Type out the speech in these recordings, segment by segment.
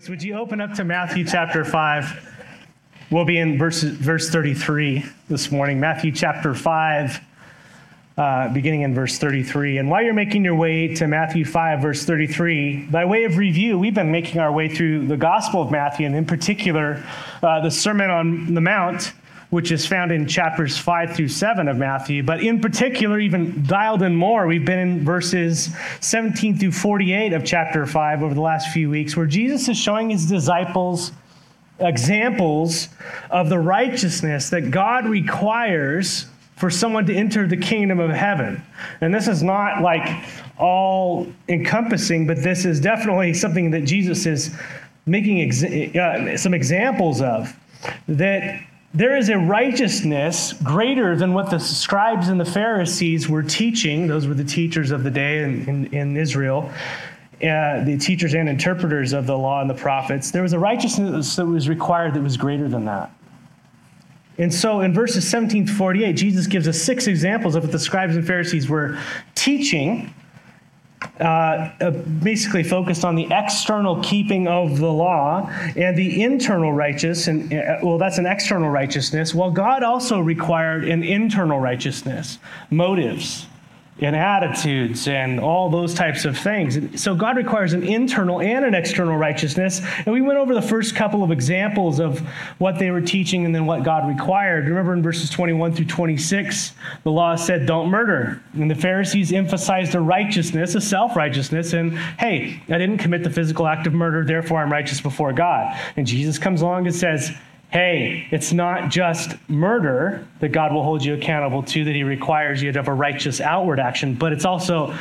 So would you open up to Matthew chapter 5? We'll be in verse, verse 33 this morning. Matthew chapter 5, uh, beginning in verse 33. And while you're making your way to Matthew 5, verse 33, by way of review, we've been making our way through the Gospel of Matthew, and in particular, uh, the Sermon on the Mount which is found in chapters 5 through 7 of Matthew. But in particular, even dialed in more, we've been in verses 17 through 48 of chapter 5 over the last few weeks, where Jesus is showing his disciples examples of the righteousness that God requires for someone to enter the kingdom of heaven. And this is not like all encompassing, but this is definitely something that Jesus is making uh, some examples of that there is a righteousness greater than what the scribes and the Pharisees were teaching. Those were the teachers of the day in, in, in Israel, uh, the teachers and interpreters of the law and the prophets. There was a righteousness that was required that was greater than that. And so in verses 17 to 48, Jesus gives us six examples of what the scribes and Pharisees were teaching uh, uh, basically focused on the external keeping of the law and the internal righteous and uh, well that's an external righteousness well god also required an internal righteousness motives and attitudes and all those types of things. So God requires an internal and an external righteousness. And we went over the first couple of examples of what they were teaching and then what God required. Remember in verses 21 through 26, the law said, don't murder. And the Pharisees emphasized a righteousness, a self righteousness, and hey, I didn't commit the physical act of murder, therefore I'm righteous before God. And Jesus comes along and says, hey, it's not just murder that God will hold you accountable to, that He requires you to have a righteous outward action, but it's also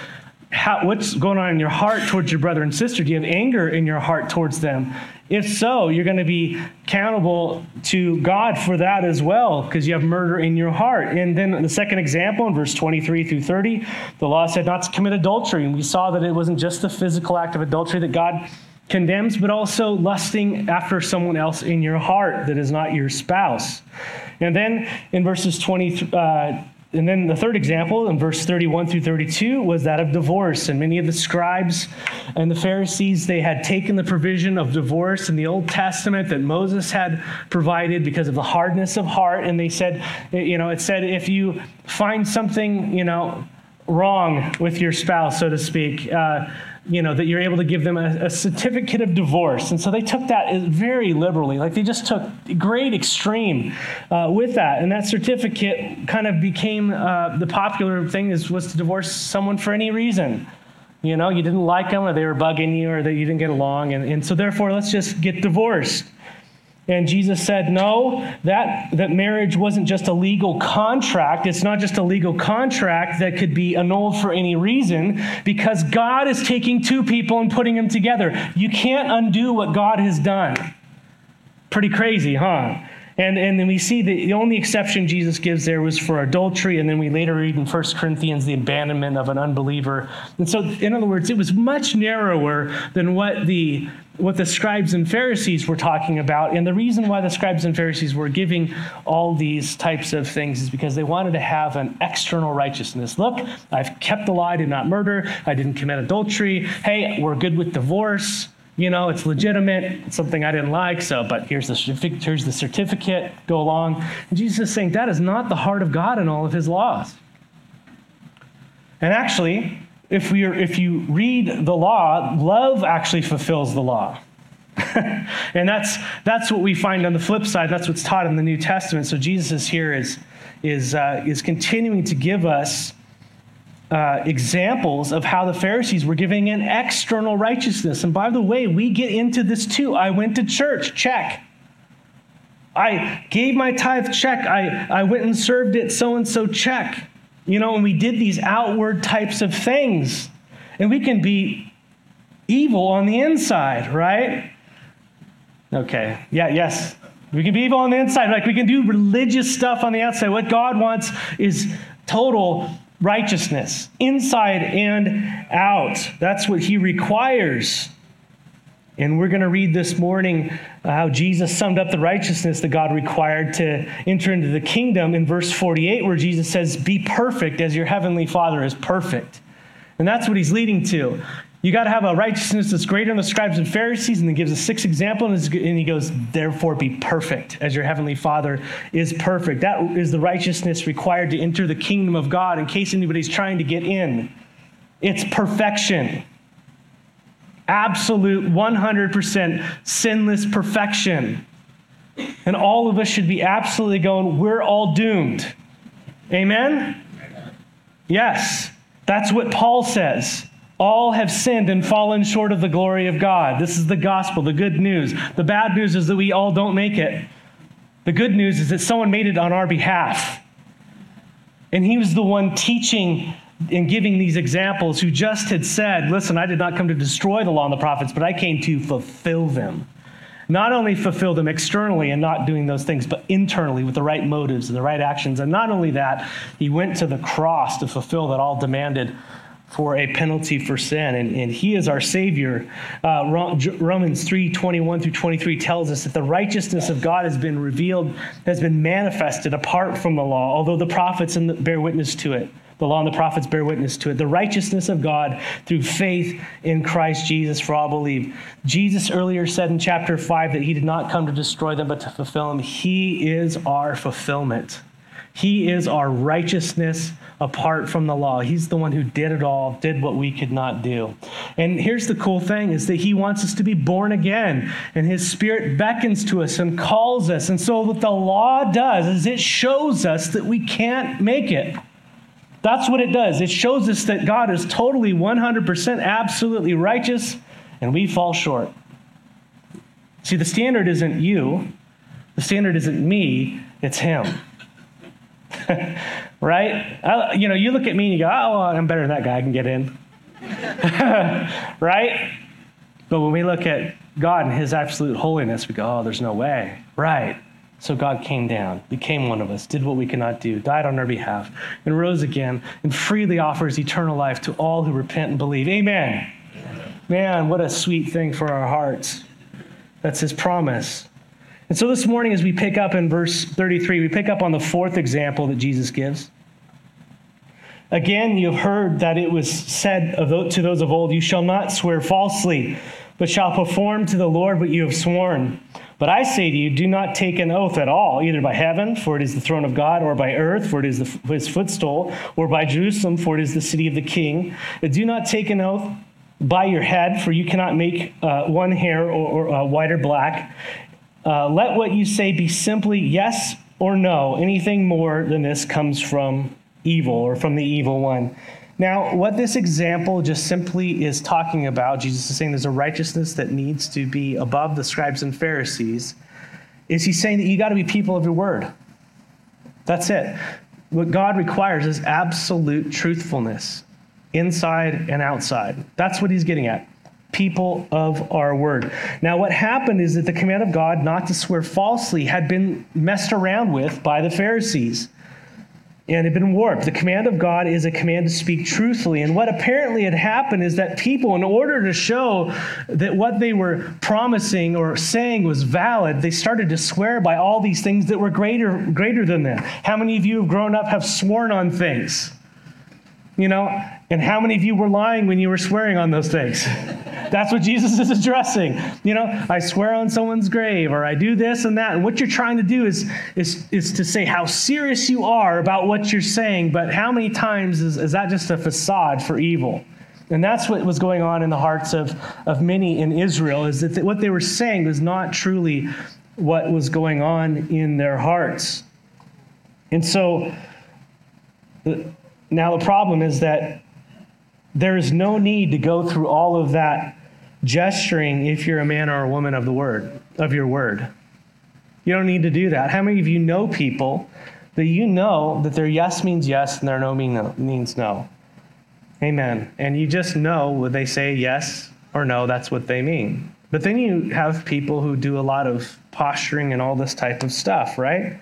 how, what's going on in your heart towards your brother and sister? Do you have anger in your heart towards them? If so, you're going to be accountable to God for that as well because you have murder in your heart. And then the second example in verse 23 through 30, the law said not to commit adultery. And we saw that it wasn't just the physical act of adultery that God condemns, but also lusting after someone else in your heart that is not your spouse. And then in verses 20, uh, and then the third example in verse 31 through 32 was that of divorce. And many of the scribes and the Pharisees, they had taken the provision of divorce in the Old Testament that Moses had provided because of the hardness of heart. And they said, you know, it said, if you find something, you know, wrong with your spouse, so to speak, uh, you know, that you're able to give them a, a, certificate of divorce. And so they took that very liberally. Like they just took great extreme uh, with that. And that certificate kind of became uh, the popular thing is, was to divorce someone for any reason. You know, you didn't like them or they were bugging you or that you didn't get along. And, and so therefore, let's just get divorced. And Jesus said, no, that, that marriage wasn't just a legal contract. It's not just a legal contract that could be annulled for any reason because God is taking two people and putting them together. You can't undo what God has done. Pretty crazy, huh? And, and then we see the, the only exception Jesus gives there was for adultery, and then we later read in 1 Corinthians the abandonment of an unbeliever. And so, in other words, it was much narrower than what the, what the scribes and Pharisees were talking about. And the reason why the scribes and Pharisees were giving all these types of things is because they wanted to have an external righteousness. Look, I've kept the law, I did not murder, I didn't commit adultery. Hey, we're good with divorce you know, it's legitimate, it's something I didn't like, so, but here's the, here's the certificate, go along. And Jesus is saying that is not the heart of God in all of his laws. And actually, if, we are, if you read the law, love actually fulfills the law. and that's, that's what we find on the flip side. That's what's taught in the New Testament. So Jesus here is, is, uh, is continuing to give us uh, examples of how the Pharisees were giving an external righteousness. And by the way, we get into this too. I went to church, check. I gave my tithe, check. I, I went and served it, so and so, check. You know, and we did these outward types of things. And we can be evil on the inside, right? Okay, yeah, yes. We can be evil on the inside. Like we can do religious stuff on the outside. What God wants is total righteousness, inside and out. That's what he requires. And we're going to read this morning uh, how Jesus summed up the righteousness that God required to enter into the kingdom in verse 48, where Jesus says, Be perfect as your heavenly Father is perfect. And that's what he's leading to. You got to have a righteousness that's greater than the scribes and Pharisees, and then gives us six examples, and he goes, Therefore be perfect, as your heavenly Father is perfect. That is the righteousness required to enter the kingdom of God, in case anybody's trying to get in. It's perfection. Absolute 100% sinless perfection. And all of us should be absolutely going, We're all doomed. Amen? Yes, that's what Paul says. All have sinned and fallen short of the glory of God. This is the gospel, the good news. The bad news is that we all don't make it. The good news is that someone made it on our behalf. And he was the one teaching and giving these examples who just had said, Listen, I did not come to destroy the law and the prophets, but I came to fulfill them. Not only fulfill them externally and not doing those things, but internally with the right motives and the right actions. And not only that, he went to the cross to fulfill that all demanded for a penalty for sin, and, and he is our Savior. Uh, Romans 3 21 through 23 tells us that the righteousness of God has been revealed, has been manifested apart from the law, although the prophets bear witness to it. The law and the prophets bear witness to it. The righteousness of God through faith in Christ Jesus for all believe. Jesus earlier said in chapter 5 that he did not come to destroy them, but to fulfill them. He is our fulfillment. He is our righteousness apart from the law. He's the one who did it all, did what we could not do. And here's the cool thing is that he wants us to be born again, and his spirit beckons to us and calls us. And so what the law does is it shows us that we can't make it. That's what it does. It shows us that God is totally 100% absolutely righteous and we fall short. See, the standard isn't you. The standard isn't me, it's him. right? I, you know, you look at me and you go, oh, well, I'm better than that guy. I can get in. right? But when we look at God and his absolute holiness, we go, oh, there's no way. Right. So God came down, became one of us, did what we cannot do, died on our behalf, and rose again, and freely offers eternal life to all who repent and believe. Amen. Man, what a sweet thing for our hearts. That's his promise. And so this morning, as we pick up in verse 33, we pick up on the fourth example that Jesus gives. Again, you have heard that it was said to those of old, You shall not swear falsely, but shall perform to the Lord what you have sworn. But I say to you, do not take an oath at all, either by heaven, for it is the throne of God, or by earth, for it is the, his footstool, or by Jerusalem, for it is the city of the king. Do not take an oath by your head, for you cannot make uh, one hair or, or uh, white or black. Uh, let what you say be simply yes or no. Anything more than this comes from evil or from the evil one. Now, what this example just simply is talking about, Jesus is saying there's a righteousness that needs to be above the scribes and Pharisees, is he's saying that you got to be people of your word. That's it. What God requires is absolute truthfulness, inside and outside. That's what he's getting at. People of our word. Now, what happened is that the command of God not to swear falsely had been messed around with by the Pharisees and had been warped. The command of God is a command to speak truthfully. And what apparently had happened is that people, in order to show that what they were promising or saying was valid, they started to swear by all these things that were greater, greater than them. How many of you have grown up have sworn on things? You know, and how many of you were lying when you were swearing on those things? That's what Jesus is addressing. You know, I swear on someone's grave, or I do this and that. And what you're trying to do is, is, is to say how serious you are about what you're saying, but how many times is, is that just a facade for evil? And that's what was going on in the hearts of, of many in Israel, is that what they were saying was not truly what was going on in their hearts. And so, now the problem is that there is no need to go through all of that gesturing if you're a man or a woman of the word, of your word. You don't need to do that. How many of you know people that you know that their yes means yes and their no means no? Amen. And you just know when they say yes or no, that's what they mean. But then you have people who do a lot of posturing and all this type of stuff, right?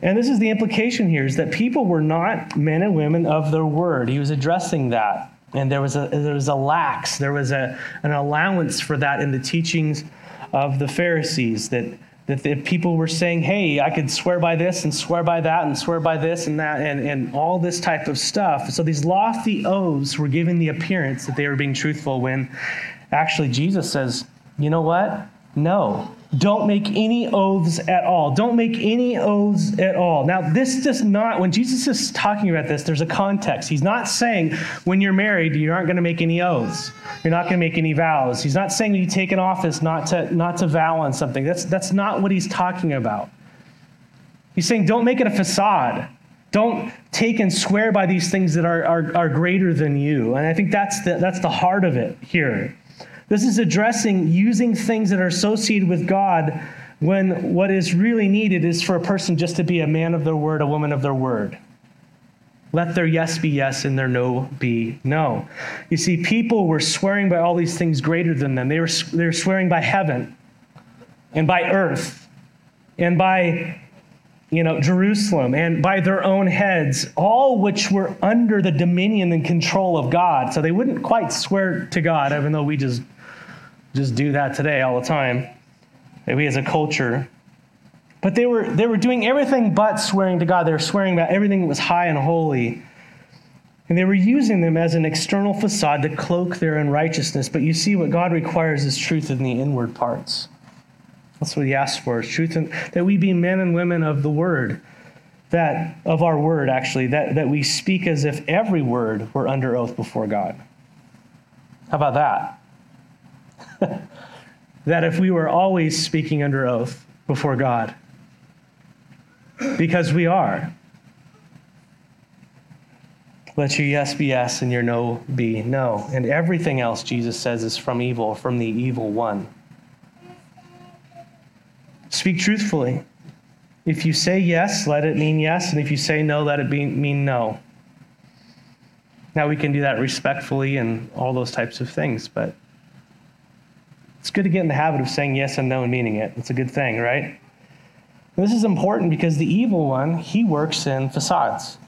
And this is the implication here is that people were not men and women of their word. He was addressing that. And there was a, there was a lax, there was a, an allowance for that in the teachings of the Pharisees that, That if people were saying, hey, I could swear by this and swear by that and swear by this and that and, and all this type of stuff. So these lofty oaths were giving the appearance that they were being truthful when actually Jesus says, you know what? No, don't make any oaths at all. Don't make any oaths at all. Now, this does not, when Jesus is talking about this, there's a context. He's not saying when you're married, you aren't going to make any oaths. You're not going to make any vows. He's not saying when you take an office not to, not to vow on something. That's, that's not what he's talking about. He's saying don't make it a facade. Don't take and swear by these things that are, are, are greater than you. And I think that's the, that's the heart of it here. This is addressing using things that are associated with God when what is really needed is for a person just to be a man of their word, a woman of their word. Let their yes be yes and their no be no. You see, people were swearing by all these things greater than them. They were, they were swearing by heaven and by earth and by you know, Jerusalem and by their own heads, all which were under the dominion and control of God. So they wouldn't quite swear to God, even though we just just do that today all the time. We as a culture. But they were, they were doing everything but swearing to God. They were swearing about everything that was high and holy. And they were using them as an external facade to cloak their unrighteousness. But you see, what God requires is truth in the inward parts. That's what He asks for: is truth, and that we be men and women of the Word, that of our word actually, that that we speak as if every word were under oath before God. How about that? that if we were always speaking under oath before God, because we are, let your yes be yes and your no be no. And everything else, Jesus says, is from evil, from the evil one. Speak truthfully. If you say yes, let it mean yes. And if you say no, let it be, mean no. Now, we can do that respectfully and all those types of things, but it's good to get in the habit of saying yes and no and meaning it. It's a good thing, right? This is important because the evil one, he works in facades.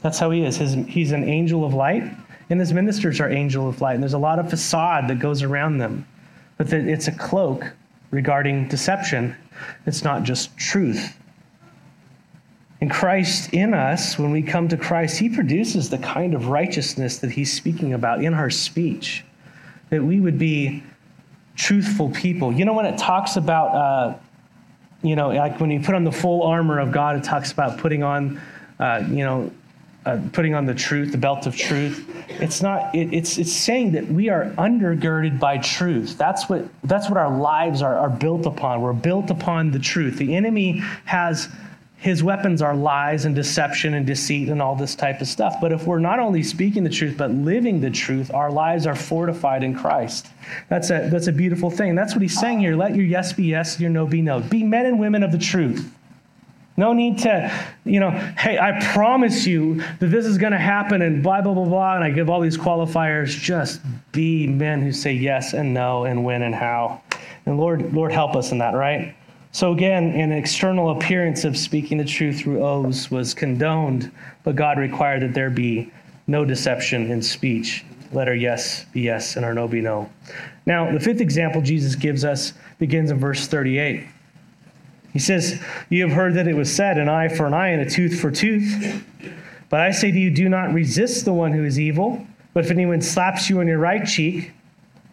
That's how he is. His, he's an angel of light, and his ministers are angel of light. And there's a lot of facade that goes around them. But the, it's a cloak regarding deception, it's not just truth. And Christ in us, when we come to Christ, he produces the kind of righteousness that he's speaking about in our speech. That we would be truthful people. You know, when it talks about, uh, you know, like when you put on the full armor of God, it talks about putting on, uh, you know, uh, putting on the truth, the belt of truth. It's not. It, it's it's saying that we are undergirded by truth. That's what that's what our lives are are built upon. We're built upon the truth. The enemy has his weapons are lies and deception and deceit and all this type of stuff. But if we're not only speaking the truth, but living the truth, our lives are fortified in Christ. That's a, that's a beautiful thing. That's what he's saying here. Let your yes be yes, your no be no. Be men and women of the truth. No need to, you know, hey, I promise you that this is going to happen and blah, blah, blah, blah. And I give all these qualifiers. Just be men who say yes and no and when and how. And Lord, Lord, help us in that, right? So again, an external appearance of speaking the truth through oaths was condoned, but God required that there be no deception in speech. Let our yes be yes and our no be no. Now, the fifth example Jesus gives us begins in verse 38. He says, You have heard that it was said, an eye for an eye and a tooth for tooth. But I say to you, do not resist the one who is evil. But if anyone slaps you on your right cheek,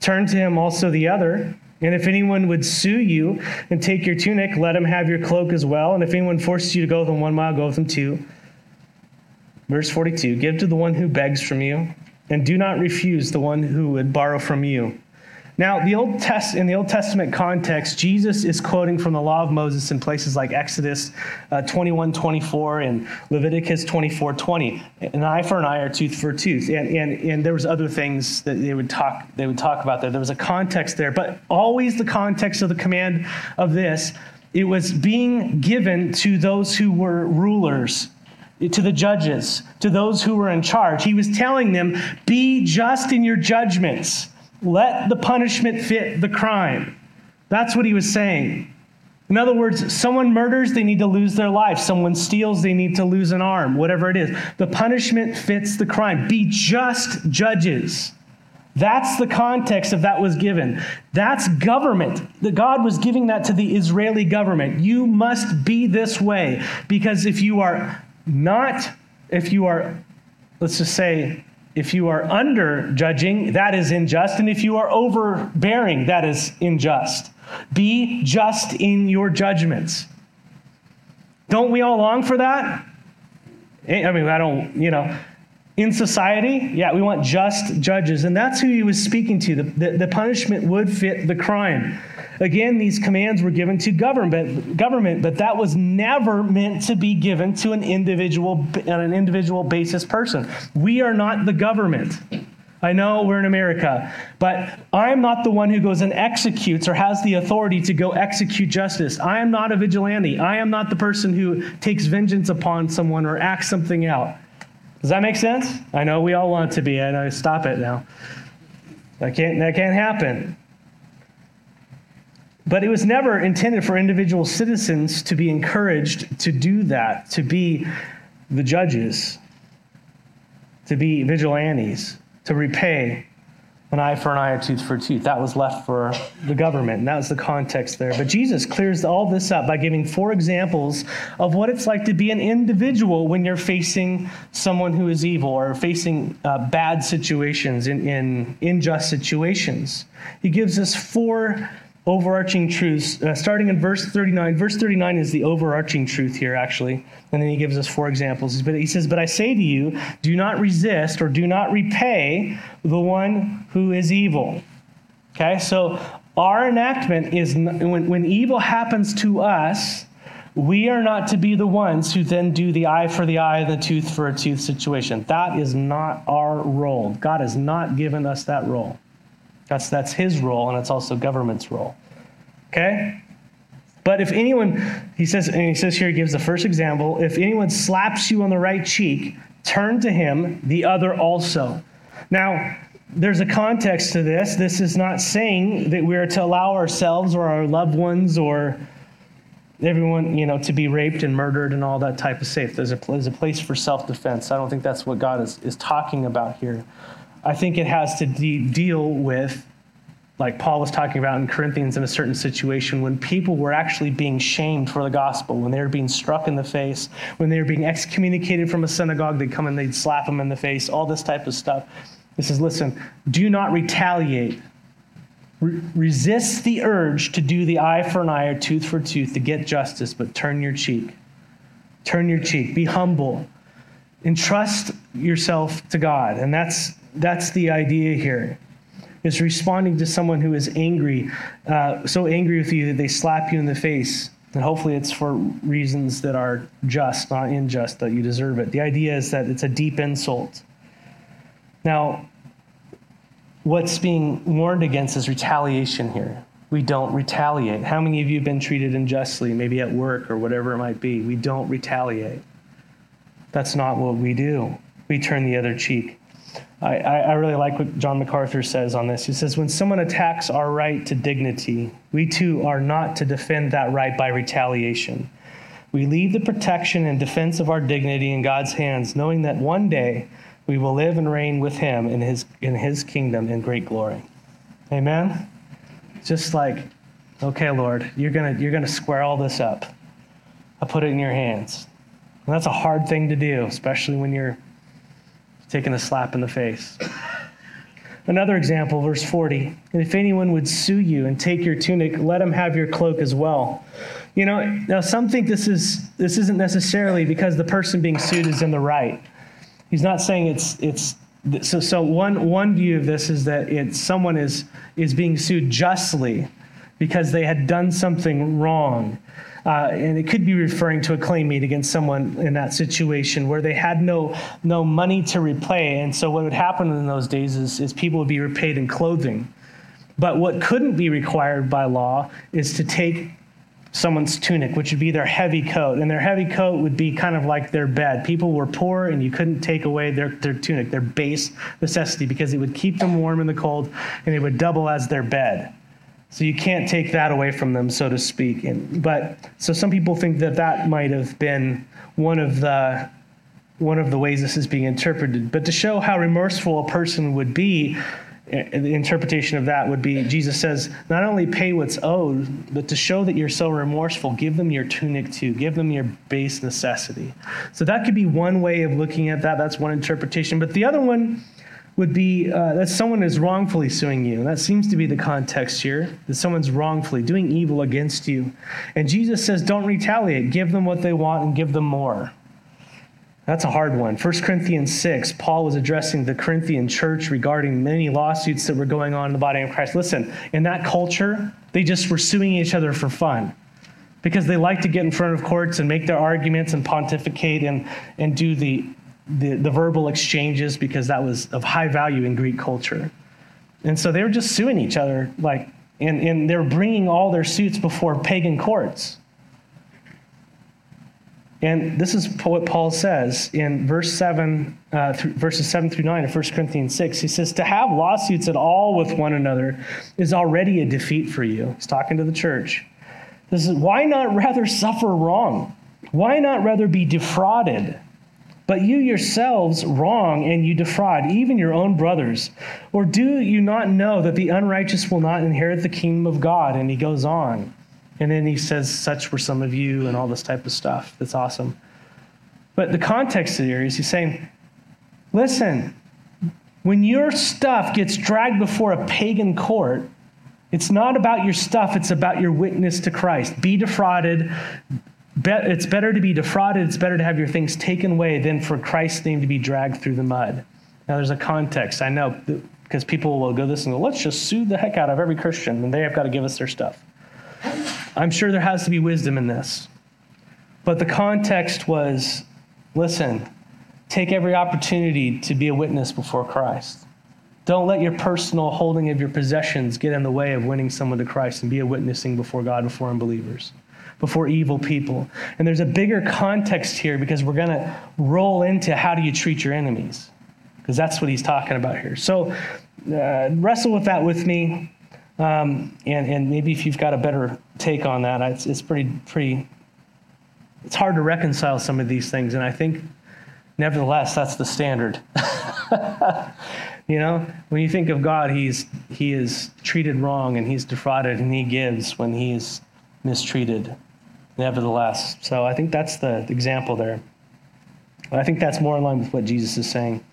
turn to him also the other. And if anyone would sue you and take your tunic, let him have your cloak as well. And if anyone forces you to go with him one mile, go with him two. Verse 42 Give to the one who begs from you, and do not refuse the one who would borrow from you. Now, the Old Test, in the Old Testament context, Jesus is quoting from the law of Moses in places like Exodus uh, 21 24 and Leviticus 24 20. An eye for an eye or tooth for a tooth. And, and, and there was other things that they would, talk, they would talk about there. There was a context there, but always the context of the command of this, it was being given to those who were rulers to the judges, to those who were in charge. He was telling them, be just in your judgments. Let the punishment fit the crime. That's what he was saying. In other words, someone murders, they need to lose their life. Someone steals, they need to lose an arm, whatever it is. The punishment fits the crime. Be just judges. That's the context of that was given. That's government. The God was giving that to the Israeli government. You must be this way because if you are not, if you are, let's just say, if you are under judging, that is unjust. And if you are overbearing, that is unjust. Be just in your judgments. Don't we all long for that? Eh, I mean, I don't, you know, in society, yeah, we want just judges. And that's who he was speaking to. The, the, the, punishment would fit the crime. Again, these commands were given to government, government, but that was never meant to be given to an individual on an individual basis person. We are not the government. I know we're in America, but I'm not the one who goes and executes or has the authority to go execute justice. I am not a vigilante. I am not the person who takes vengeance upon someone or acts something out. Does that make sense? I know we all want to be. I know. Stop it now. That can't, that can't happen. But it was never intended for individual citizens to be encouraged to do that, to be the judges, to be vigilantes, to repay an eye for an eye, a tooth for a tooth. That was left for the government, and that was the context there. But Jesus clears all this up by giving four examples of what it's like to be an individual when you're facing someone who is evil or facing uh, bad situations, in, in unjust situations. He gives us four overarching truths, uh, starting in verse 39. Verse 39 is the overarching truth here, actually. And then he gives us four examples. But he says, But I say to you, do not resist or do not repay the one who is evil. Okay, so our enactment is when, when evil happens to us, we are not to be the ones who then do the eye for the eye and the tooth for a tooth situation. That is not our role. God has not given us that role. That's, that's his role, and it's also government's role. Okay? But if anyone, he says, and he says here, he gives the first example if anyone slaps you on the right cheek, turn to him the other also. Now, there's a context to this. This is not saying that we are to allow ourselves or our loved ones or everyone, you know, to be raped and murdered and all that type of safe. There's a, there's a place for self defense. I don't think that's what God is, is talking about here. I think it has to de- deal with, like Paul was talking about in Corinthians, in a certain situation when people were actually being shamed for the gospel, when they were being struck in the face, when they were being excommunicated from a synagogue, they'd come and they'd slap them in the face, all this type of stuff. It says, listen, do not retaliate. Re- resist the urge to do the eye for an eye or tooth for tooth to get justice, but turn your cheek. Turn your cheek. Be humble. Entrust yourself to God. And that's that's the idea here. Is responding to someone who is angry, uh, so angry with you that they slap you in the face. And hopefully it's for reasons that are just, not unjust, that you deserve it. The idea is that it's a deep insult. Now, what's being warned against is retaliation here. We don't retaliate. How many of you have been treated unjustly, maybe at work or whatever it might be? We don't retaliate. That's not what we do. We turn the other cheek. I, I, really like what John MacArthur says on this. He says, When someone attacks our right to dignity, we too are not to defend that right by retaliation. We leave the protection and defense of our dignity in God's hands, knowing that one day we will live and reign with Him in His, in his kingdom in great glory. Amen? Just like, okay, Lord, you're going you're going to square all this up. I put it in your hands. And that's a hard thing to do, especially when you're taken a slap in the face. Another example, verse 40. And if anyone would sue you and take your tunic, let him have your cloak as well. You know, now some think this is this isn't necessarily because the person being sued is in the right. He's not saying it's it's so so one one view of this is that it's someone is is being sued justly because they had done something wrong. Uh, and it could be referring to a claim made against someone in that situation where they had no, no money to repay. And so what would happen in those days is, is people would be repaid in clothing. But what couldn't be required by law is to take someone's tunic, which would be their heavy coat. And their heavy coat would be kind of like their bed. People were poor and you couldn't take away their, their tunic, their base necessity, because it would keep them warm in the cold and it would double as their bed. So you can't take that away from them, so to speak. And, but so some people think that that might have been one of the one of the ways this is being interpreted. But to show how remorseful a person would be, eh, the interpretation of that would be Jesus says, not only pay what's owed, but to show that you're so remorseful, give them your tunic too, give them your base necessity. So that could be one way of looking at that. That's one interpretation. But the other one would be uh, that someone is wrongfully suing you. And that seems to be the context here that someone's wrongfully doing evil against you. And Jesus says, don't retaliate, give them what they want and give them more. That's a hard one. 1 Corinthians 6, Paul was addressing the Corinthian church regarding many lawsuits that were going on in the body of Christ. Listen, in that culture, they just were suing each other for fun because they like to get in front of courts and make their arguments and pontificate and, and do the, the, the verbal exchanges because that was of high value in Greek culture. And so they were just suing each other, like, and, and they're bringing all their suits before pagan courts. And this is what Paul says in verse 7, uh, th- verses 7 through 9 of 1 Corinthians 6. He says, To have lawsuits at all with one another is already a defeat for you. He's talking to the church. This is why not rather suffer wrong? Why not rather be defrauded? But you yourselves wrong and you defraud even your own brothers. Or do you not know that the unrighteous will not inherit the kingdom of God? And he goes on. And then he says, Such were some of you, and all this type of stuff. That's awesome. But the context here is he's saying, Listen, when your stuff gets dragged before a pagan court, it's not about your stuff, it's about your witness to Christ. Be defrauded. It's better to be defrauded, it's better to have your things taken away than for Christ's name to be dragged through the mud. Now, there's a context. I know because people will go this and go, let's just sue the heck out of every Christian, and they have got to give us their stuff. I'm sure there has to be wisdom in this. But the context was listen, take every opportunity to be a witness before Christ. Don't let your personal holding of your possessions get in the way of winning someone to Christ and be a witnessing before God, before unbelievers, before evil people. And there's a bigger context here because we're going to roll into how do you treat your enemies, because that's what he's talking about here. So uh, wrestle with that with me. Um, and, and maybe if you've got a better take on that, it's, it's pretty, pretty, it's hard to reconcile some of these things. And I think, nevertheless, that's the standard. you know, when you think of God, he's, he is treated wrong and he's defrauded and he gives when he's mistreated, nevertheless. So I think that's the example there. I think that's more in line with what Jesus is saying.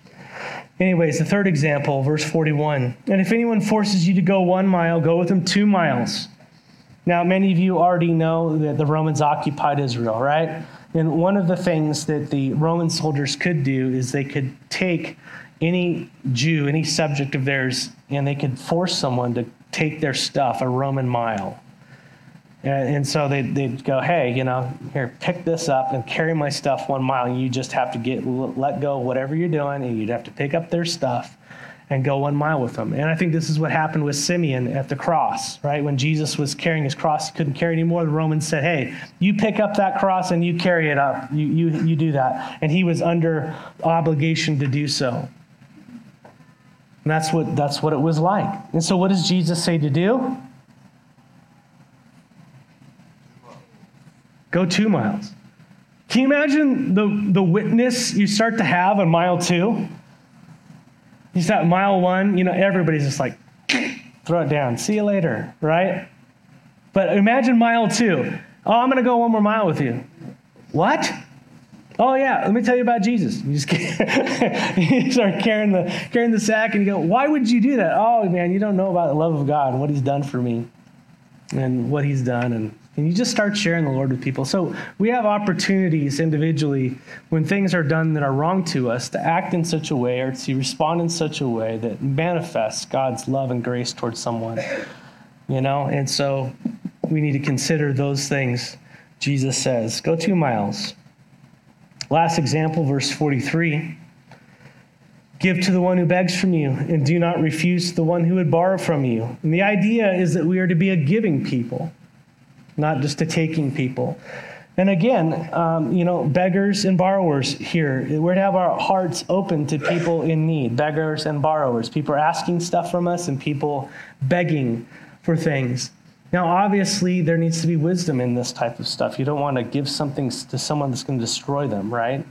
Anyways, the third example, verse 41. And if anyone forces you to go one mile, go with him two miles. Now, many of you already know that the Romans occupied Israel, right? And one of the things that the Roman soldiers could do is they could take any Jew, any subject of theirs, and they could force someone to take their stuff a Roman mile. And, and so they'd, they'd go, hey, you know, here, pick this up and carry my stuff one mile. And you just have to get let go of whatever you're doing, and you'd have to pick up their stuff and go one mile with them. And I think this is what happened with Simeon at the cross, right? When Jesus was carrying his cross, he couldn't carry anymore. The Romans said, hey, you pick up that cross and you carry it up. You, you, you do that. And he was under obligation to do so. And that's what, that's what it was like. And so, what does Jesus say to do? Go two miles. Can you imagine the, the witness you start to have on mile two? You start mile one, you know, everybody's just like, throw it down. See you later, right? But imagine mile two. Oh, I'm going to go one more mile with you. What? Oh yeah, let me tell you about Jesus. You just you start carrying the carrying the sack, and you go, "Why would you do that?" Oh man, you don't know about the love of God and what He's done for me, and what He's done, and and you just start sharing the Lord with people. So we have opportunities individually when things are done that are wrong to us to act in such a way or to respond in such a way that manifests God's love and grace towards someone. You know, and so we need to consider those things. Jesus says, Go two miles. Last example, verse 43. Give to the one who begs from you, and do not refuse the one who would borrow from you. And the idea is that we are to be a giving people not just to taking people. And again, um, you know, beggars and borrowers here. We're to have our hearts open to people in need, beggars and borrowers. People are asking stuff from us and people begging for things. Now, obviously, there needs to be wisdom in this type of stuff. You don't want to give something to someone that's going to destroy them, right?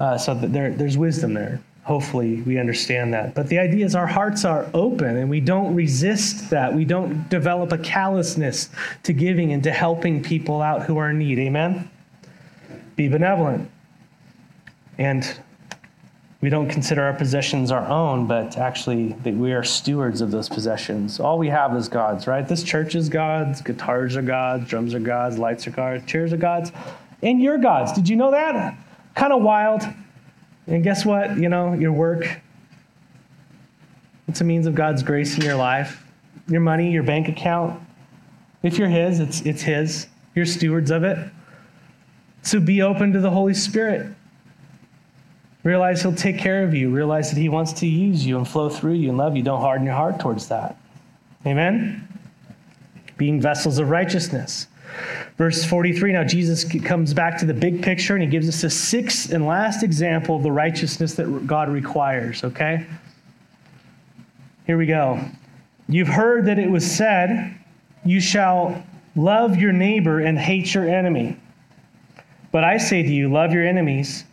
Uh, so there, there's wisdom there. Hopefully, we understand that. But the idea is our hearts are open and we don't resist that. We don't develop a callousness to giving and to helping people out who are in need. Amen? Be benevolent. And we don't consider our possessions our own, but actually that we are stewards of those possessions. All we have is God's, right? This church is God's, guitars are God's, drums are God's, lights are God's, chairs are God's, and you're God's. Did you know that? Kind of wild. And guess what? You know, your work, it's a means of God's grace in your life. Your money, your bank account, if you're His, it's, it's His. You're stewards of it. So be open to the Holy Spirit. Realize He'll take care of you. Realize that He wants to use you and flow through you and love you. Don't harden your heart towards that. Amen? Being vessels of righteousness. Verse 43 now Jesus comes back to the big picture and he gives us a sixth and last example of the righteousness that God requires, okay? Here we go. You've heard that it was said, You shall love your neighbor and hate your enemy. But I say to you, love your enemies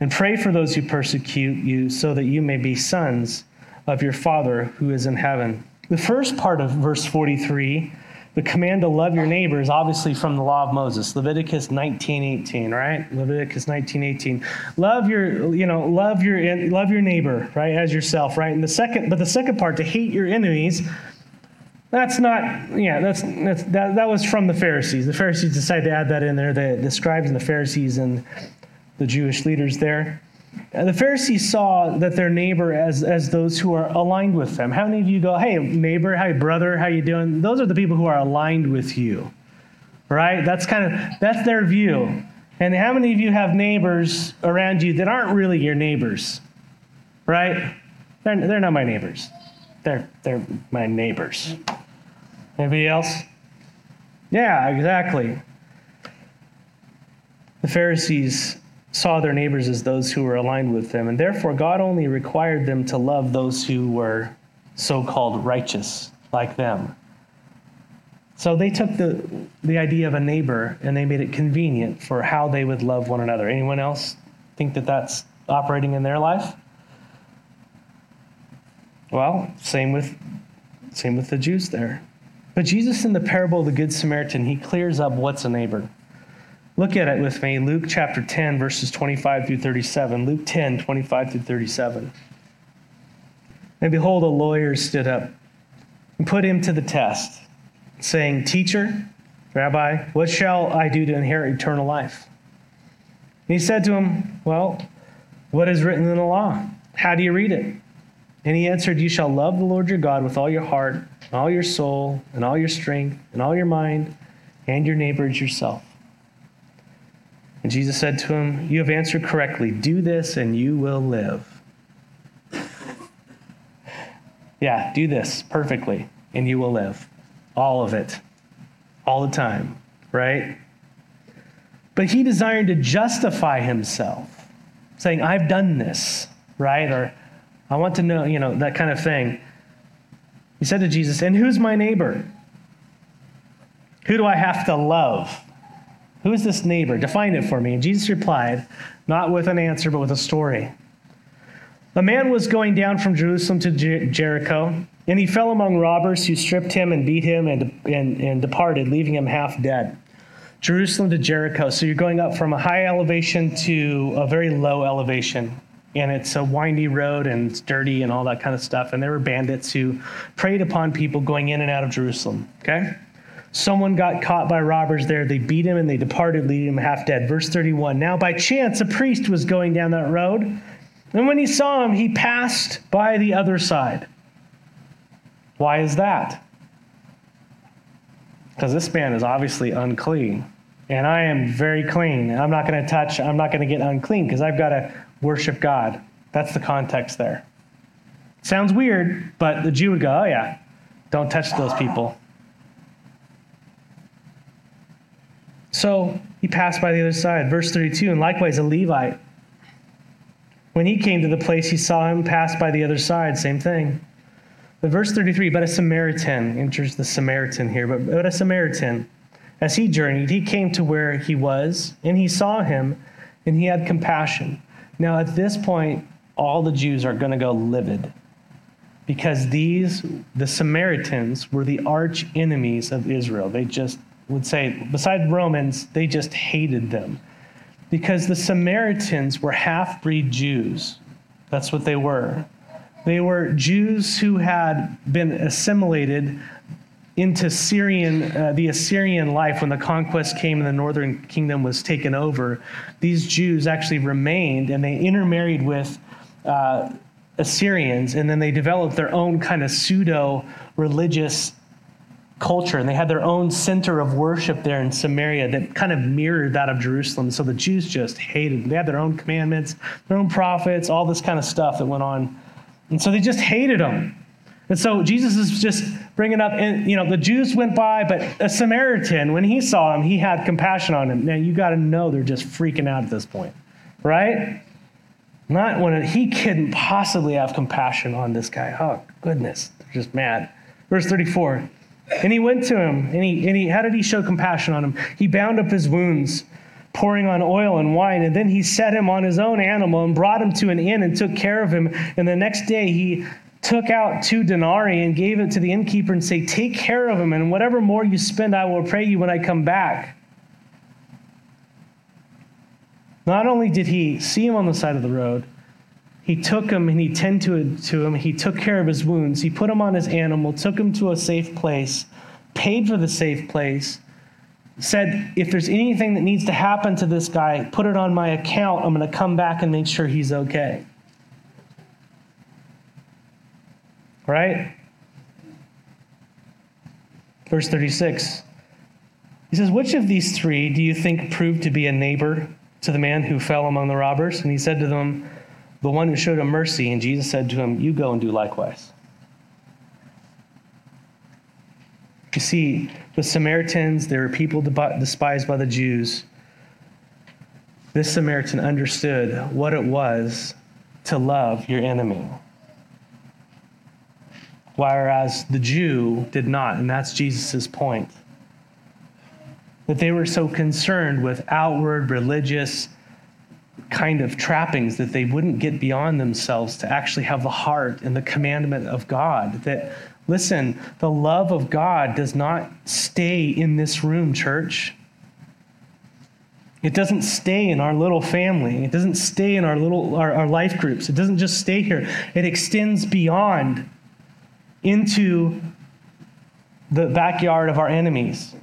and pray for those who persecute you, so that you may be sons of your Father who is in heaven. The first part of verse 43 the command to love your neighbor is obviously from the law of Moses, Leviticus 19:18, right? Leviticus 19:18. Love your, you know, love your love your neighbor, right, as yourself, right? And the second, but the second part, to hate your enemies, that's not, yeah, that's, that's that, that was from the Pharisees. The Pharisees decided to add that in there. The, the scribes and the Pharisees and the Jewish leaders there. And the Pharisees saw that their neighbor as, as those who are aligned with them. How many of you go, hey, neighbor, hey, brother, how you doing? Those are the people who are aligned with you, right? That's kind of, that's their view. And how many of you have neighbors around you that aren't really your neighbors, right? They're, they're not my neighbors. They're, they're my neighbors. Anybody else? Yeah, exactly. The Pharisees saw their neighbors as those who were aligned with them, and therefore God only required them to love those who were so called righteous, like them. So they took the, the idea of a neighbor and they made it convenient for how they would love one another. Anyone else think that that's operating in their life? Well, same with same with the Jews there. But Jesus in the parable of the good Samaritan, he clears up what's a neighbor. Look at it with me. Luke chapter 10, verses 25 through 37. Luke 10, 25 through 37. And behold, a lawyer stood up and put him to the test, saying, Teacher, Rabbi, what shall I do to inherit eternal life? And he said to him, Well, what is written in the law? How do you read it? And he answered, You shall love the Lord your God with all your heart, and all your soul, and all your strength, and all your mind, and your neighbor as yourself. And Jesus said to him, You have answered correctly. Do this and you will live. Yeah, do this perfectly and you will live. All of it. All the time, right? But he desired to justify himself, saying, I've done this, right? Or I want to know, you know, that kind of thing. He said to Jesus, And who's my neighbor? Who do I have to love? Who is this neighbor? Define it for me. And Jesus replied, not with an answer, but with a story. A man was going down from Jerusalem to Jer- Jericho, and he fell among robbers who stripped him and beat him and, and, and departed, leaving him half dead. Jerusalem to Jericho. So you're going up from a high elevation to a very low elevation. And it's a windy road and it's dirty and all that kind of stuff. And there were bandits who preyed upon people going in and out of Jerusalem. Okay? Someone got caught by robbers there. They beat him and they departed, leaving him half dead. Verse 31. Now, by chance, a priest was going down that road. And when he saw him, he passed by the other side. Why is that? Because this man is obviously unclean. And I am very clean. I'm not going to touch, I'm not going to get unclean because I've got to worship God. That's the context there. Sounds weird, but the Jew would go, oh, yeah, don't touch those people. So he passed by the other side. Verse 32 And likewise, a Levite. When he came to the place, he saw him pass by the other side. Same thing. But verse 33 But a Samaritan enters the Samaritan here. But, but a Samaritan, as he journeyed, he came to where he was, and he saw him, and he had compassion. Now, at this point, all the Jews are going to go livid because these, the Samaritans, were the arch enemies of Israel. They just would say, besides Romans, they just hated them because the Samaritans were half breed Jews. That's what they were. They were Jews who had been assimilated into Syrian, uh, the Assyrian life when the conquest came and the northern kingdom was taken over. These Jews actually remained and they intermarried with uh, Assyrians, and then they developed their own kind of pseudo religious culture, and they had their own center of worship there in Samaria that kind of mirrored that of Jerusalem. So the Jews just hated them. They had their own commandments, their own prophets, all this kind of stuff that went on. And so they just hated them. And so Jesus is just bringing up, and you know, the Jews went by, but a Samaritan, when he saw him, he had compassion on him. Now you got to know they're just freaking out at this point, right? Not when he couldn't possibly have compassion on this guy. Oh goodness, they're just mad. Verse 34. And he went to him, and he, and he, how did he show compassion on him? He bound up his wounds, pouring on oil and wine, and then he set him on his own animal and brought him to an inn and took care of him. And the next day he took out two denarii and gave it to the innkeeper and say, Take care of him, and whatever more you spend, I will pay you when I come back. Not only did he see him on the side of the road, he took him and he tended to him. He took care of his wounds. He put him on his animal, took him to a safe place, paid for the safe place, said, If there's anything that needs to happen to this guy, put it on my account. I'm going to come back and make sure he's okay. Right? Verse 36. He says, Which of these three do you think proved to be a neighbor to the man who fell among the robbers? And he said to them, the one who showed him mercy, and Jesus said to him, You go and do likewise. You see, the Samaritans, they were people despised by the Jews. This Samaritan understood what it was to love your enemy. Whereas the Jew did not, and that's Jesus' point. That they were so concerned with outward religious kind of trappings that they wouldn't get beyond themselves to actually have the heart and the commandment of God. That, listen, the love of God does not stay in this room, church. It doesn't stay in our little family. It doesn't stay in our little our, our life groups. It doesn't just stay here. It extends beyond into the backyard of our enemies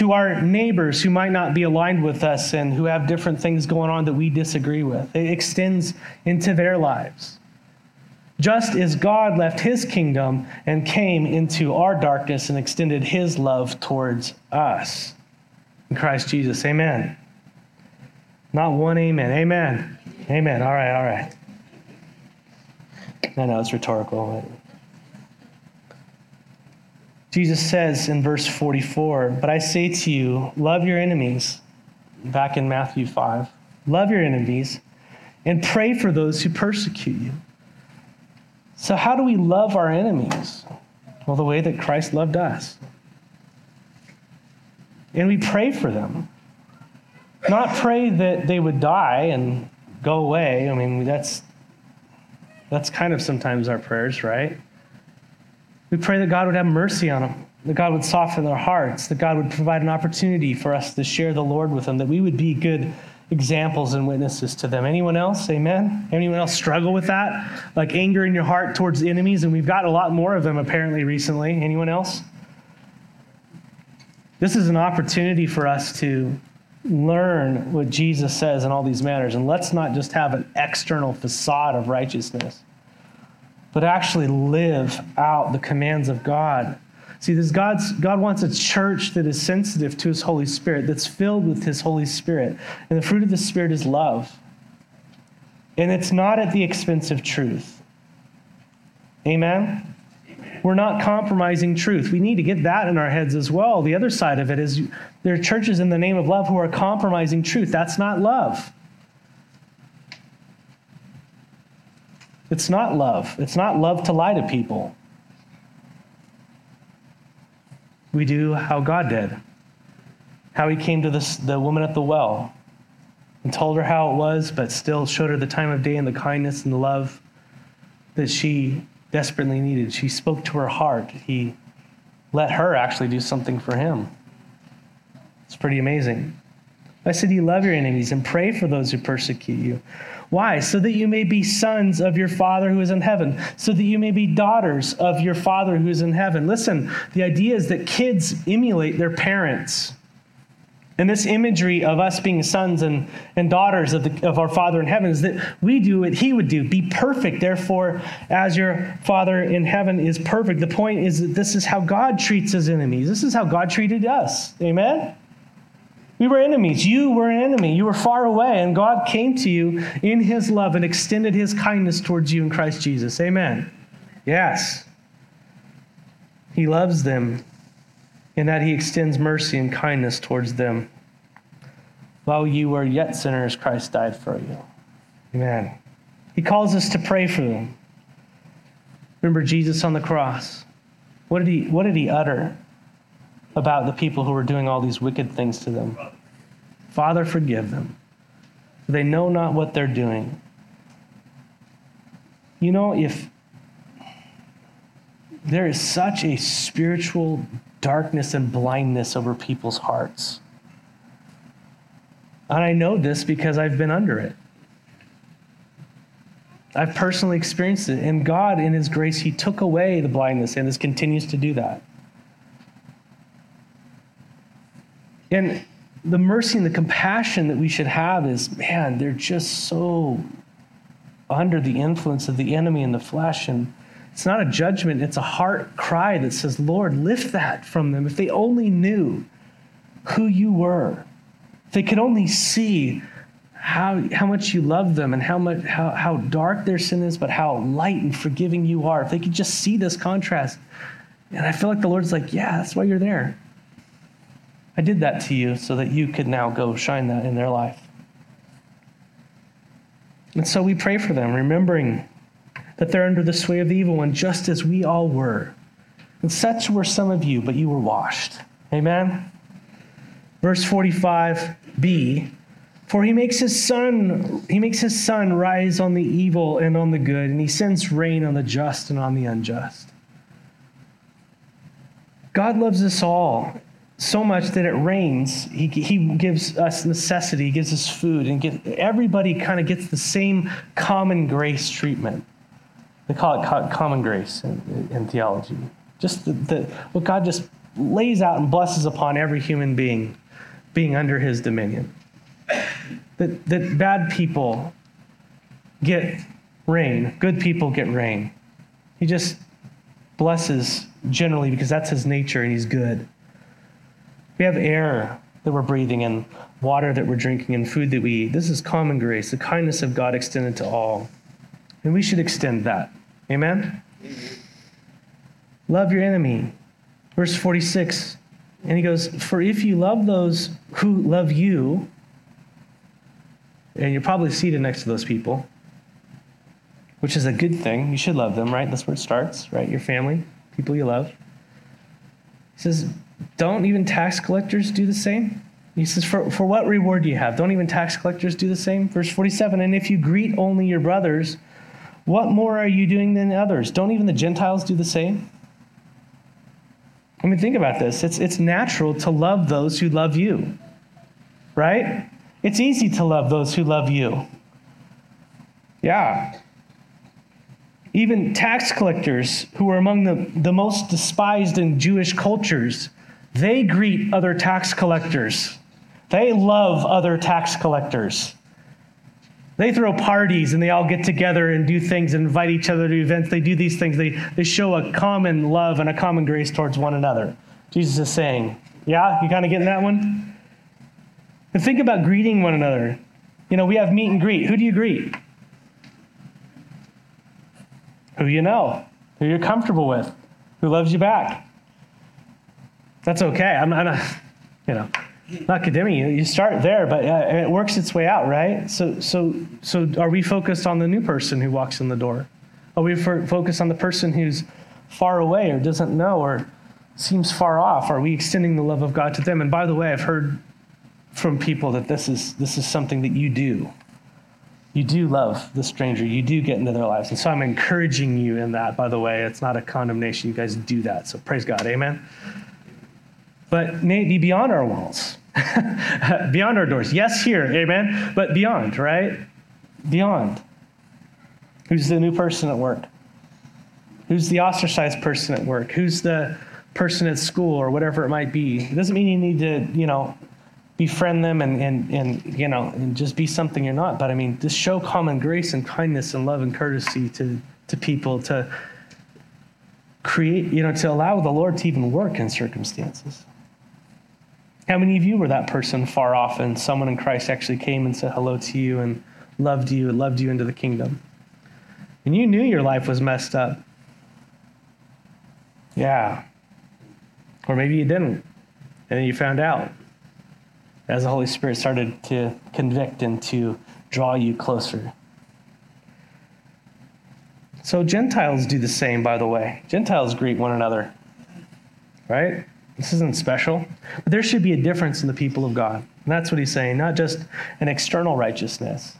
to our neighbors who might not be aligned with us and who have different things going on that we disagree with. It extends into their lives. Just as God left his kingdom and came into our darkness and extended his love towards us. In Christ Jesus. Amen. Not one amen. Amen. Amen. All right, all right. I know it's rhetorical. But... Jesus says in verse 44, But I say to you, love your enemies, back in Matthew 5. Love your enemies and pray for those who persecute you. So, how do we love our enemies? Well, the way that Christ loved us. And we pray for them. Not pray that they would die and go away. I mean, that's, that's kind of sometimes our prayers, right? We pray that God would have mercy on them, that God would soften their hearts, that God would provide an opportunity for us to share the Lord with them, that we would be good examples and witnesses to them. Anyone else? Amen? Anyone else struggle with that? Like anger in your heart towards enemies? And we've got a lot more of them apparently recently. Anyone else? This is an opportunity for us to learn what Jesus says in all these matters. And let's not just have an external facade of righteousness but actually live out the commands of God. See, this God's, God wants a church that is sensitive to His Holy Spirit, that's filled with His Holy Spirit. And the fruit of the Spirit is love. And it's not at the expense of truth. Amen? We're not compromising truth. We need to get that in our heads as well. The other side of it is there are churches in the name of love who are compromising truth. That's not love. It's not love. It's not love to lie to people. We do how God did, how he came to this, the woman at the well. and told her how it was, but still showed her the time of day and the kindness and the love that she desperately needed. She spoke to her heart. He let her actually do something for him. It's pretty amazing. I said, You love your enemies and pray for those who persecute you. Why? So that you may be sons of your Father who is in heaven, so that you may be daughters of your Father who is in heaven. Listen, the idea is that kids emulate their parents. And this imagery of us being sons and, and daughters of, the, of our Father in heaven is that we do what He would do be perfect. Therefore, as your Father in heaven is perfect. The point is that this is how God treats His enemies. This is how God treated us. Amen? We were enemies. You were an enemy. You were far away, and God came to you in His love and extended His kindness towards you in Christ Jesus. Amen? Yes. He loves them in that he extends mercy and kindness towards them. While you were yet sinners, Christ died for you. Amen. He calls us to pray for them. Remember Jesus on the cross. What did he, what did he utter about the people who were doing all these wicked things to them? Father, forgive them. They know not what they're doing. You know, if there is such a spiritual darkness and blindness over people's hearts. And I know this because I've been under it. I've personally experienced it. And God, in His grace, He took away the blindness and this continues to do that. And the mercy and the compassion that we should have is man, they're just so under the influence of the enemy and the flesh. And it's not a judgment, it's a heart cry that says, Lord, lift that from them. If they only knew who you were, if they could only see how, how much you love them and how, much, how, how dark their sin is, but how light and forgiving you are, if they could just see this contrast. And I feel like the Lord's like, yeah, that's why you're there. I did that to you so that you could now go shine that in their life. And so we pray for them, remembering that they're under the sway of the evil one, just as we all were. And such were some of you, but you were washed. Amen? Verse 45b For he makes his sun, he makes his sun rise on the evil and on the good, and he sends rain on the just and on the unjust. God loves us all so much that it rains. He, he gives us necessity, he gives us food, and everybody kind of gets the same common grace treatment. They call it common grace in, in theology. Just the, the, what God just lays out and blesses upon every human being being under his dominion. That, that bad people get rain, good people get rain. He just blesses generally because that's his nature and he's good. We have air that we're breathing and water that we're drinking, and food that we eat. This is common grace, the kindness of God extended to all. And we should extend that. Amen? Love your enemy. Verse 46. And he goes, For if you love those who love you, and you're probably seated next to those people, which is a good thing. You should love them, right? That's where it starts, right? Your family, people you love. He says, Don't even tax collectors do the same? He says, for, for what reward do you have? Don't even tax collectors do the same? Verse 47 And if you greet only your brothers, what more are you doing than others? Don't even the Gentiles do the same? I mean, think about this. It's, it's natural to love those who love you, right? It's easy to love those who love you. Yeah. Even tax collectors, who are among the, the most despised in Jewish cultures, they greet other tax collectors. They love other tax collectors. They throw parties and they all get together and do things and invite each other to events. They do these things. They, they show a common love and a common grace towards one another. Jesus is saying, Yeah, you kind of getting that one? And think about greeting one another. You know, we have meet and greet. Who do you greet? Who you know, who you're comfortable with, who loves you back. That's okay. I'm not, you know not condemning you. You start there, but uh, it works its way out, right? So, so, so, are we focused on the new person who walks in the door? Are we focused on the person who's far away or doesn't know or seems far off? Are we extending the love of God to them? And by the way, I've heard from people that this is this is something that you do. You do love the stranger. You do get into their lives. And so I'm encouraging you in that, by the way. It's not a condemnation. You guys do that. So praise God. Amen. But maybe beyond our walls, beyond our doors. Yes, here. Amen. But beyond, right? Beyond. Who's the new person at work? Who's the ostracized person at work? Who's the person at school or whatever it might be? It doesn't mean you need to, you know, befriend them and, and, and you know and just be something you're not but i mean just show common grace and kindness and love and courtesy to to people to create you know to allow the lord to even work in circumstances how many of you were that person far off and someone in christ actually came and said hello to you and loved you and loved you into the kingdom and you knew your life was messed up yeah or maybe you didn't and then you found out as the Holy Spirit started to convict and to draw you closer. So, Gentiles do the same, by the way. Gentiles greet one another, right? This isn't special. But there should be a difference in the people of God. And that's what he's saying, not just an external righteousness,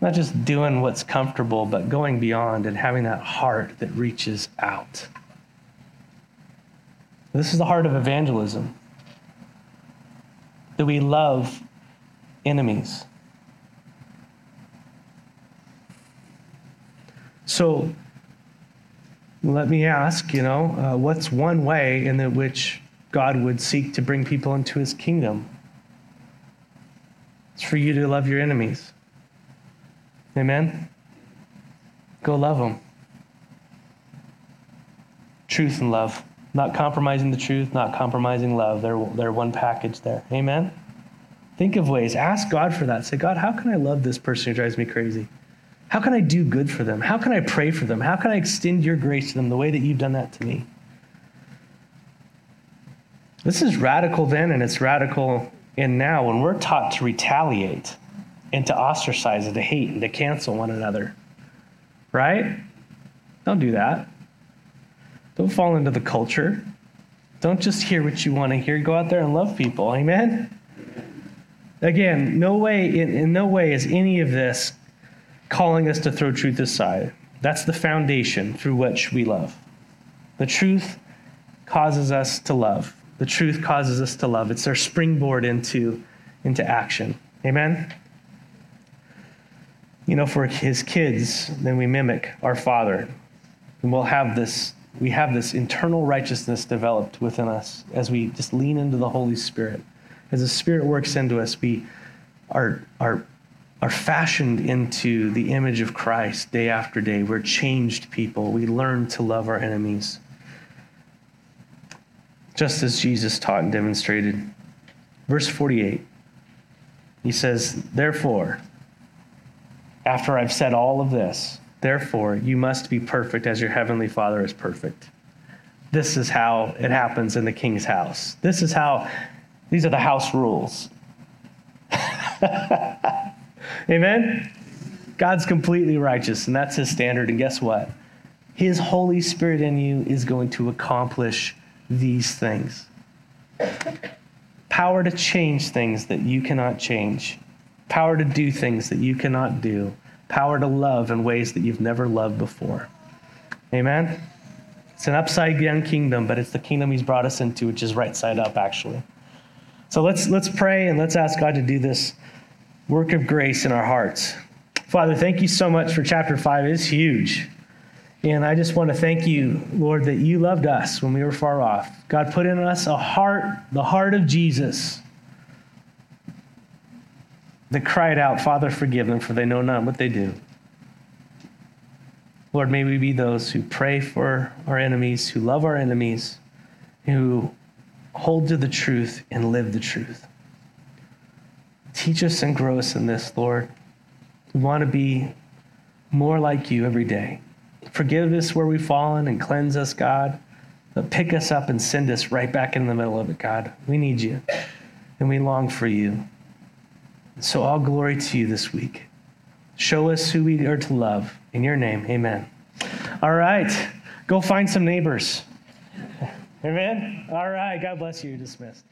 not just doing what's comfortable, but going beyond and having that heart that reaches out. This is the heart of evangelism that we love enemies. So let me ask, you know, uh, what's one way in the, which God would seek to bring people into his kingdom? It's for you to love your enemies. Amen? Go love them. Truth and love. Not compromising the truth, not compromising love. They're, they're one package there. Amen? Think of ways. Ask God for that. Say, God, how can I love this person who drives me crazy? How can I do good for them? How can I pray for them? How can I extend your grace to them the way that you've done that to me? This is radical then, and it's radical in now when we're taught to retaliate and to ostracize and to hate and to cancel one another. Right? Don't do that. Don't fall into the culture. Don't just hear what you want to hear. Go out there and love people. Amen? Again, no way, in, in no way is any of this calling us to throw truth aside. That's the foundation through which we love. The truth causes us to love. The truth causes us to love. It's our springboard into, into action. Amen? You know, for his kids, then we mimic our Father. And we'll have this we have this internal righteousness developed within us as we just lean into the Holy Spirit. As the Spirit works into us, we are, are, are fashioned into the image of Christ day after day. We're changed people. We learn to love our enemies. Just as Jesus taught and demonstrated. Verse 48, he says, Therefore, after I've said all of this, Therefore, you must be perfect as your heavenly Father is perfect. This is how it happens in the king's house. This is how, these are the house rules. Amen? God's completely righteous, and that's his standard. And guess what? His Holy Spirit in you is going to accomplish these things power to change things that you cannot change, power to do things that you cannot do power to love in ways that you've never loved before. Amen? It's an upside down kingdom, but it's the kingdom he's brought us into, which is right side up, actually. So let's, let's pray and let's ask God to do this work of grace in our hearts. Father, thank you so much for chapter 5. It is huge. And I just want to thank you, Lord, that you loved us when we were far off. God put in us a heart, the heart of Jesus that cried out, Father, forgive them, for they know not what they do. Lord, may we be those who pray for our enemies, who love our enemies, who hold to the truth and live the truth. Teach us and grow us in this, Lord. We want to be more like you every day. Forgive us where we've fallen and cleanse us, God. But pick us up and send us right back in the middle of it, God. We need you, and we long for you. So, all glory to you this week. Show us who we are to love. In your name, amen. All right, go find some neighbors. Amen. All right, God bless you. You're dismissed.